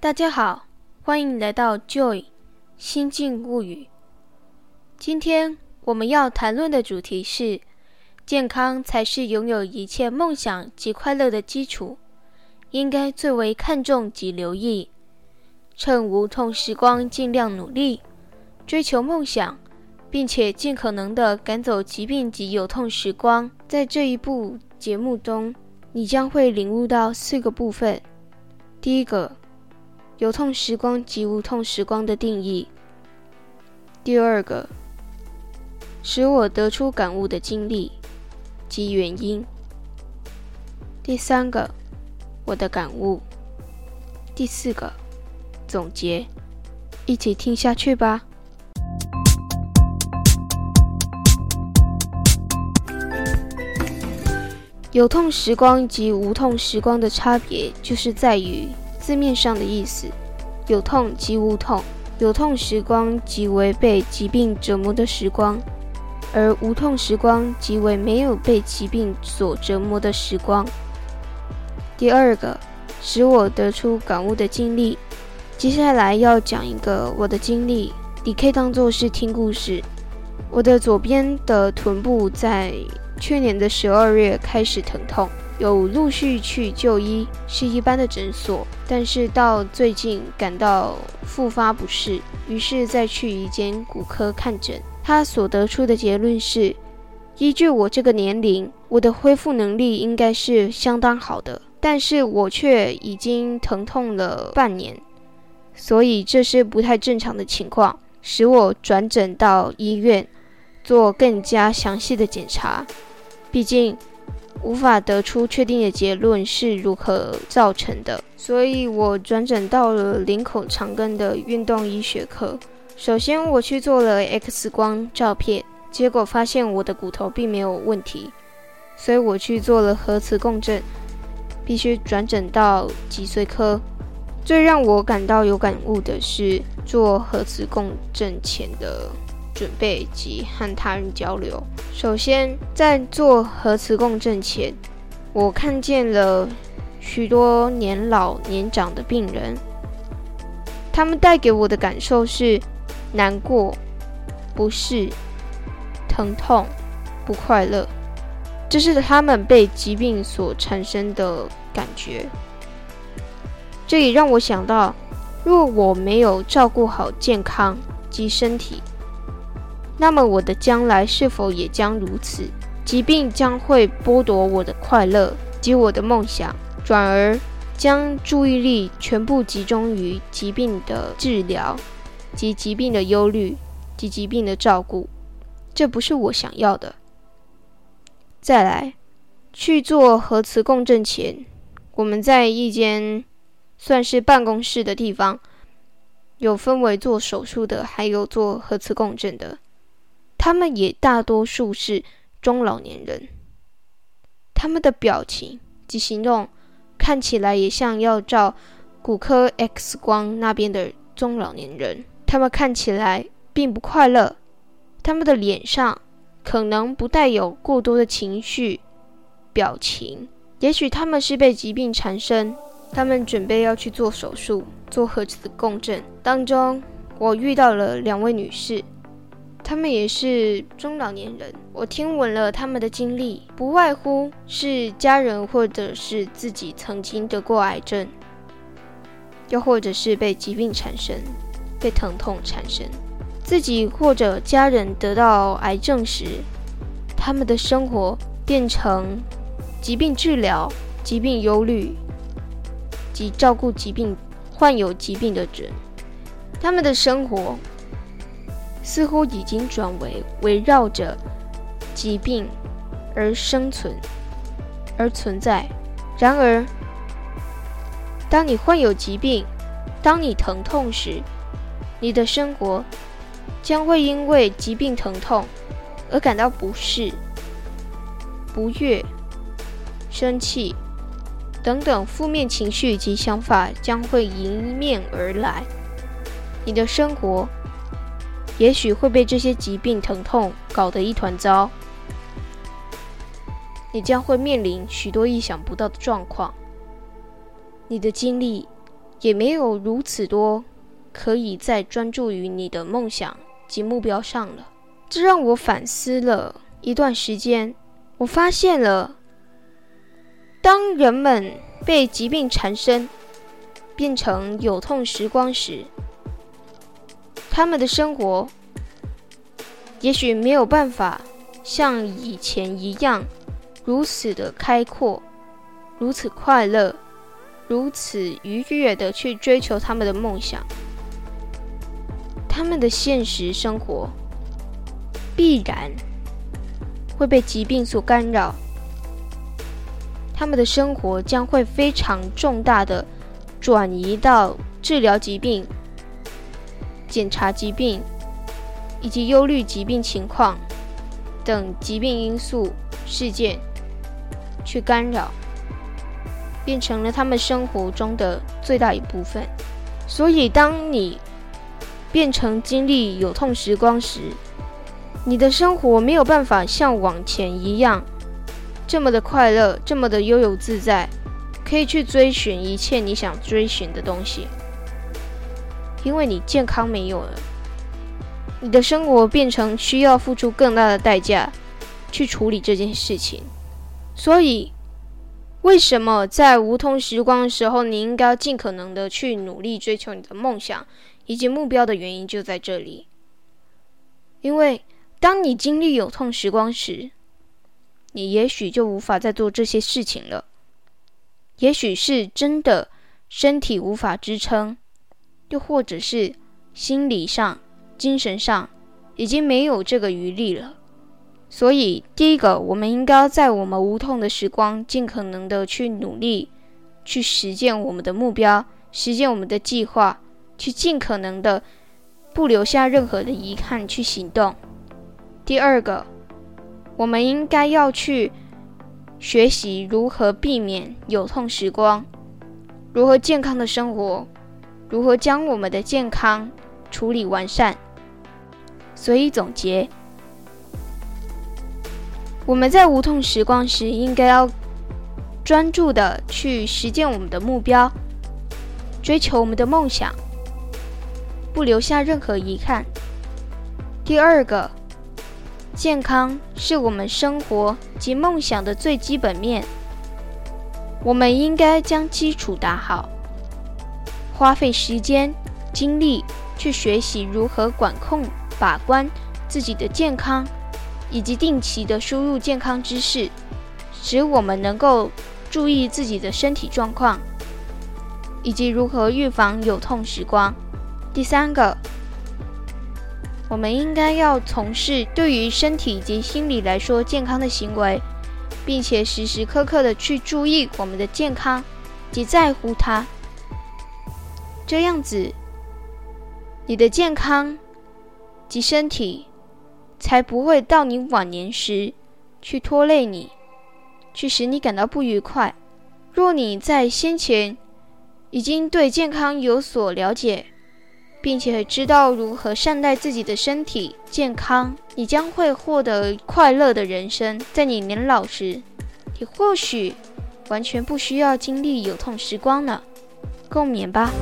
大家好，欢迎来到 Joy 心境物语。今天我们要谈论的主题是：健康才是拥有一切梦想及快乐的基础，应该最为看重及留意。趁无痛时光，尽量努力追求梦想，并且尽可能的赶走疾病及有痛时光。在这一部节目中，你将会领悟到四个部分。第一个。有痛时光及无痛时光的定义。第二个，使我得出感悟的经历及原因。第三个，我的感悟。第四个，总结。一起听下去吧。有痛时光及无痛时光的差别，就是在于。字面上的意思，有痛即无痛。有痛时光即为被疾病折磨的时光，而无痛时光即为没有被疾病所折磨的时光。第二个，使我得出感悟的经历。接下来要讲一个我的经历，你可以当做是听故事。我的左边的臀部在去年的十二月开始疼痛。有陆续去就医，是一般的诊所，但是到最近感到复发不适，于是再去一间骨科看诊。他所得出的结论是，依据我这个年龄，我的恢复能力应该是相当好的，但是我却已经疼痛了半年，所以这是不太正常的情况，使我转诊到医院做更加详细的检查。毕竟。无法得出确定的结论是如何造成的，所以我转诊到了林口长庚的运动医学科。首先，我去做了 X 光照片，结果发现我的骨头并没有问题，所以我去做了核磁共振，必须转诊到脊髓科。最让我感到有感悟的是做核磁共振前的。准备及和他人交流。首先，在做核磁共振前，我看见了许多年老年长的病人，他们带给我的感受是难过、不适、疼痛、不快乐，这是他们被疾病所产生的感觉。这也让我想到，若我没有照顾好健康及身体，那么我的将来是否也将如此？疾病将会剥夺我的快乐及我的梦想，转而将注意力全部集中于疾病的治疗及疾病的忧虑及疾病的照顾，这不是我想要的。再来，去做核磁共振前，我们在一间算是办公室的地方，有分为做手术的，还有做核磁共振的。他们也大多数是中老年人，他们的表情及行动看起来也像要照骨科 X 光那边的中老年人。他们看起来并不快乐，他们的脸上可能不带有过多的情绪表情。也许他们是被疾病缠身，他们准备要去做手术，做核磁共振。当中，我遇到了两位女士。他们也是中老年人，我听闻了他们的经历，不外乎是家人或者是自己曾经得过癌症，又或者是被疾病缠身，被疼痛缠身。自己或者家人得到癌症时，他们的生活变成疾病治疗、疾病忧虑及照顾疾病患有疾病的人，他们的生活。似乎已经转为围绕着疾病而生存而存在。然而，当你患有疾病，当你疼痛时，你的生活将会因为疾病疼痛而感到不适、不悦、生气等等负面情绪及想法将会迎面而来。你的生活。也许会被这些疾病疼痛搞得一团糟，你将会面临许多意想不到的状况。你的精力也没有如此多可以再专注于你的梦想及目标上了。这让我反思了一段时间，我发现了，当人们被疾病缠身，变成有痛时光时，他们的生活也许没有办法像以前一样如此的开阔，如此快乐。如此愉悦的去追求他们的梦想，他们的现实生活必然会被疾病所干扰，他们的生活将会非常重大的转移到治疗疾病、检查疾病以及忧虑疾病情况等疾病因素事件去干扰。变成了他们生活中的最大一部分。所以，当你变成经历有痛时光时，你的生活没有办法像往前一样这么的快乐，这么的悠游自在，可以去追寻一切你想追寻的东西。因为你健康没有了，你的生活变成需要付出更大的代价去处理这件事情。所以。为什么在无痛时光的时候，你应该尽可能的去努力追求你的梦想以及目标的原因就在这里。因为当你经历有痛时光时，你也许就无法再做这些事情了。也许是真的身体无法支撑，又或者是心理上、精神上已经没有这个余力了。所以，第一个，我们应该在我们无痛的时光，尽可能的去努力，去实践我们的目标，实践我们的计划，去尽可能的不留下任何的遗憾去行动。第二个，我们应该要去学习如何避免有痛时光，如何健康的生活，如何将我们的健康处理完善。所以总结。我们在无痛时光时，应该要专注的去实践我们的目标，追求我们的梦想，不留下任何遗憾。第二个，健康是我们生活及梦想的最基本面，我们应该将基础打好，花费时间精力去学习如何管控把关自己的健康。以及定期的输入健康知识，使我们能够注意自己的身体状况，以及如何预防有痛时光。第三个，我们应该要从事对于身体及心理来说健康的行为，并且时时刻刻的去注意我们的健康及在乎它。这样子，你的健康及身体。才不会到你晚年时去拖累你，去使你感到不愉快。若你在先前已经对健康有所了解，并且知道如何善待自己的身体健康，你将会获得快乐的人生。在你年老时，你或许完全不需要经历有痛时光呢。共勉吧。